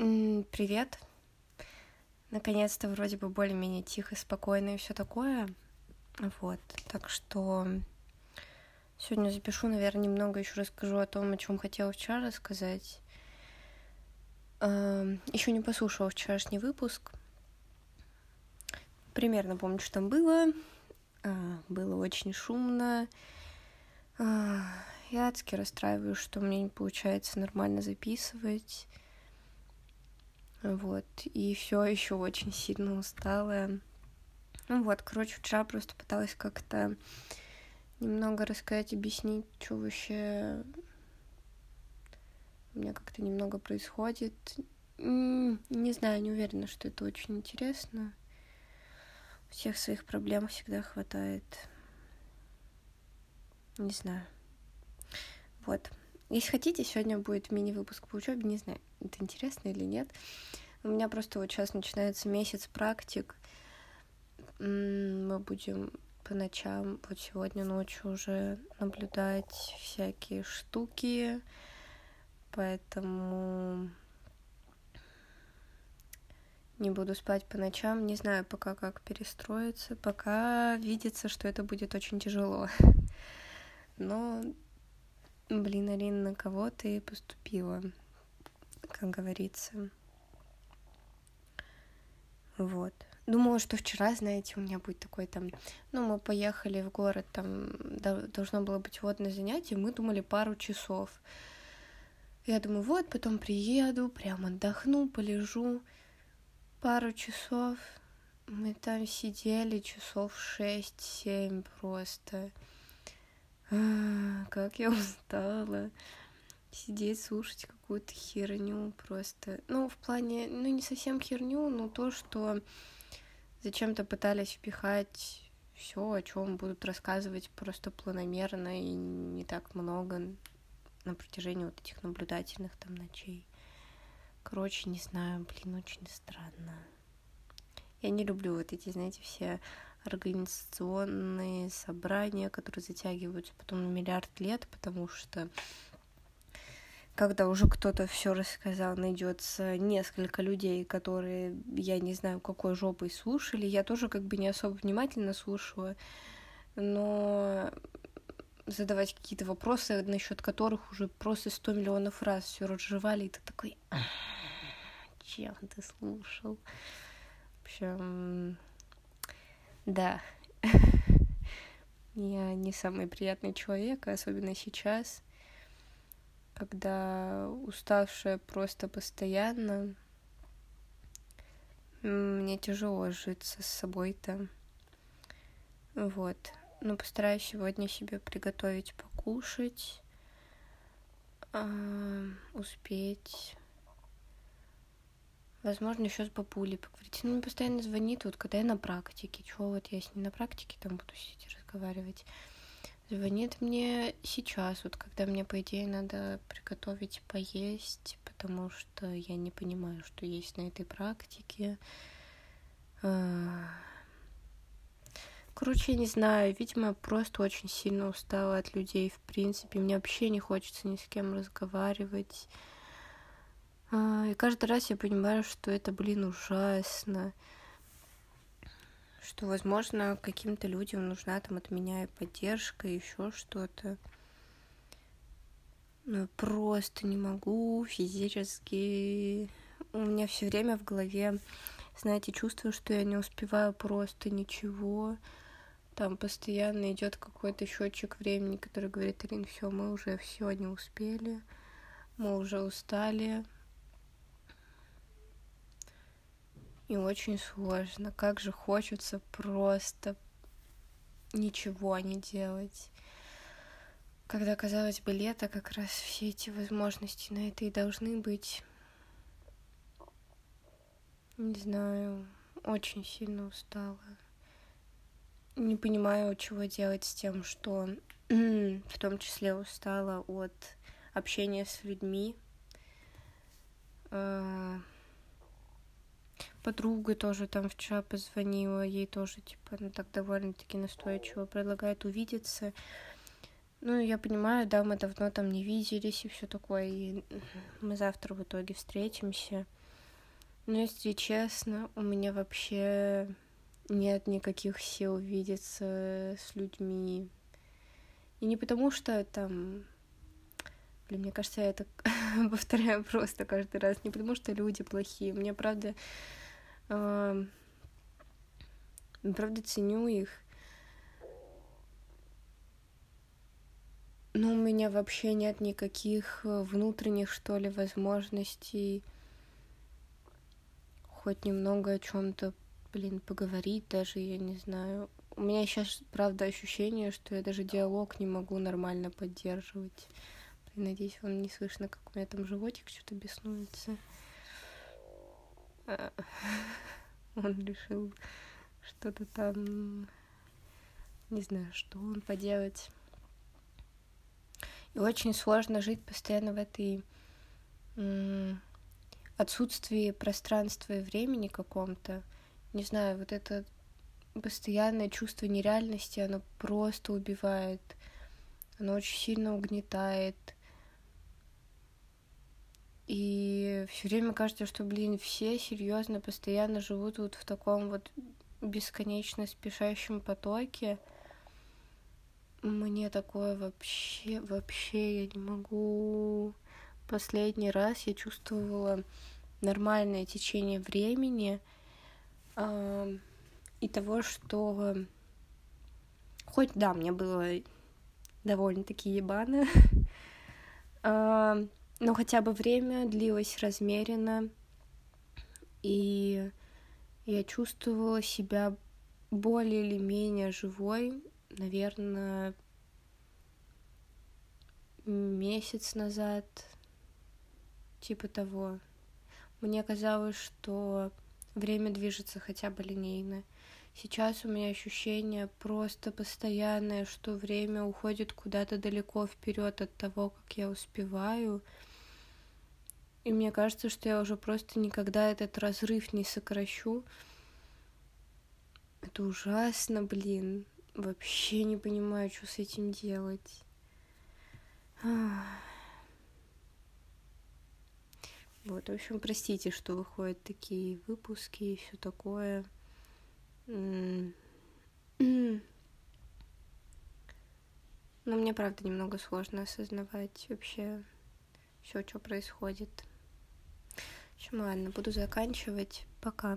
Привет. Наконец-то вроде бы более-менее тихо, спокойно и все такое. Вот, так что сегодня запишу, наверное, немного еще расскажу о том, о чем хотела вчера рассказать. Еще не послушала вчерашний выпуск. Примерно помню, что там было. А, было очень шумно. А, я адски расстраиваюсь, что мне не получается нормально записывать. Вот. И все еще очень сильно устала. Ну вот, короче, вчера просто пыталась как-то немного рассказать, объяснить, что вообще у меня как-то немного происходит. Не знаю, не уверена, что это очень интересно. Всех своих проблем всегда хватает. Не знаю. Вот. Если хотите, сегодня будет мини-выпуск по учебе. Не знаю, это интересно или нет. У меня просто вот сейчас начинается месяц практик. Мы будем по ночам, вот сегодня ночью уже наблюдать всякие штуки, поэтому не буду спать по ночам, не знаю пока как перестроиться, пока видится, что это будет очень тяжело. Но, блин, Арина, на кого ты поступила, как говорится. Вот. Думала, что вчера, знаете, у меня будет такой там... Ну, мы поехали в город, там должно было быть водное занятие, мы думали пару часов. Я думаю, вот, потом приеду, прям отдохну, полежу. Пару часов. Мы там сидели часов шесть-семь просто. А, как я устала сидеть, слушать какую-то херню просто. Ну, в плане, ну, не совсем херню, но то, что зачем-то пытались впихать все, о чем будут рассказывать просто планомерно и не так много на протяжении вот этих наблюдательных там ночей. Короче, не знаю, блин, очень странно. Я не люблю вот эти, знаете, все организационные собрания, которые затягиваются потом на миллиард лет, потому что когда уже кто-то все рассказал, найдется несколько людей, которые, я не знаю, какой жопой слушали. Я тоже как бы не особо внимательно слушала, но задавать какие-то вопросы, насчет которых уже просто сто миллионов раз все разжевали, и ты такой, чем ты слушал? В общем, да. Я не самый приятный человек, особенно сейчас когда уставшая просто постоянно, мне тяжело житься с собой-то. Вот. Но постараюсь сегодня себе приготовить покушать, э, успеть. Возможно, еще с бабулей поговорить. Ну, мне постоянно звонит, вот когда я на практике. Чего вот я с ней на практике там буду сидеть разговаривать звонит мне сейчас, вот когда мне, по идее, надо приготовить поесть, потому что я не понимаю, что есть на этой практике. А. Короче, я не знаю, видимо, просто очень сильно устала от людей, в принципе. Мне вообще не хочется ни с кем разговаривать. А, и каждый раз я понимаю, что это, блин, ужасно что, возможно, каким-то людям нужна там от меня и поддержка, и еще что-то. Но просто не могу физически. У меня все время в голове, знаете, чувство, что я не успеваю просто ничего. Там постоянно идет какой-то счетчик времени, который говорит, Ирин, все, мы уже все не успели, мы уже устали, и очень сложно. Как же хочется просто ничего не делать. Когда, казалось бы, лето, как раз все эти возможности на это и должны быть. Не знаю, очень сильно устала. Не понимаю, чего делать с тем, что в том числе устала от общения с людьми. Подруга тоже там вчера позвонила, ей тоже, типа, ну так довольно-таки настойчиво предлагает увидеться. Ну, я понимаю, да, мы давно там не виделись и все такое, и мы завтра в итоге встретимся. Но если честно, у меня вообще нет никаких сил видеться с людьми. И не потому, что там... Блин, мне кажется, я это повторяю просто каждый раз. Не потому, что люди плохие. Мне, правда... Э, правда, ценю их. Но у меня вообще нет никаких внутренних, что ли, возможностей хоть немного о чем-то, блин, поговорить даже, я не знаю. У меня сейчас, правда, ощущение, что я даже диалог не могу нормально поддерживать. Надеюсь, он не слышно, как у меня там животик что-то беснуется. Он решил что-то там... Не знаю, что он поделать. И очень сложно жить постоянно в этой отсутствии пространства и времени каком-то, не знаю, вот это постоянное чувство нереальности, оно просто убивает, оно очень сильно угнетает. И все время кажется, что, блин, все серьезно постоянно живут вот в таком вот бесконечно спешащем потоке. Мне такое вообще, вообще я не могу последний раз я чувствовала нормальное течение времени э, и того, что хоть да, мне было довольно-таки ебано, но хотя бы время длилось размеренно, и я чувствовала себя более или менее живой, наверное, месяц назад, типа того. Мне казалось, что время движется хотя бы линейно. Сейчас у меня ощущение просто постоянное, что время уходит куда-то далеко вперед от того, как я успеваю. И мне кажется, что я уже просто никогда этот разрыв не сокращу. Это ужасно, блин. Вообще не понимаю, что с этим делать. Вот, в общем, простите, что выходят такие выпуски и все такое. Но мне, правда, немного сложно осознавать вообще все, что происходит. Общем, ладно, буду заканчивать. Пока.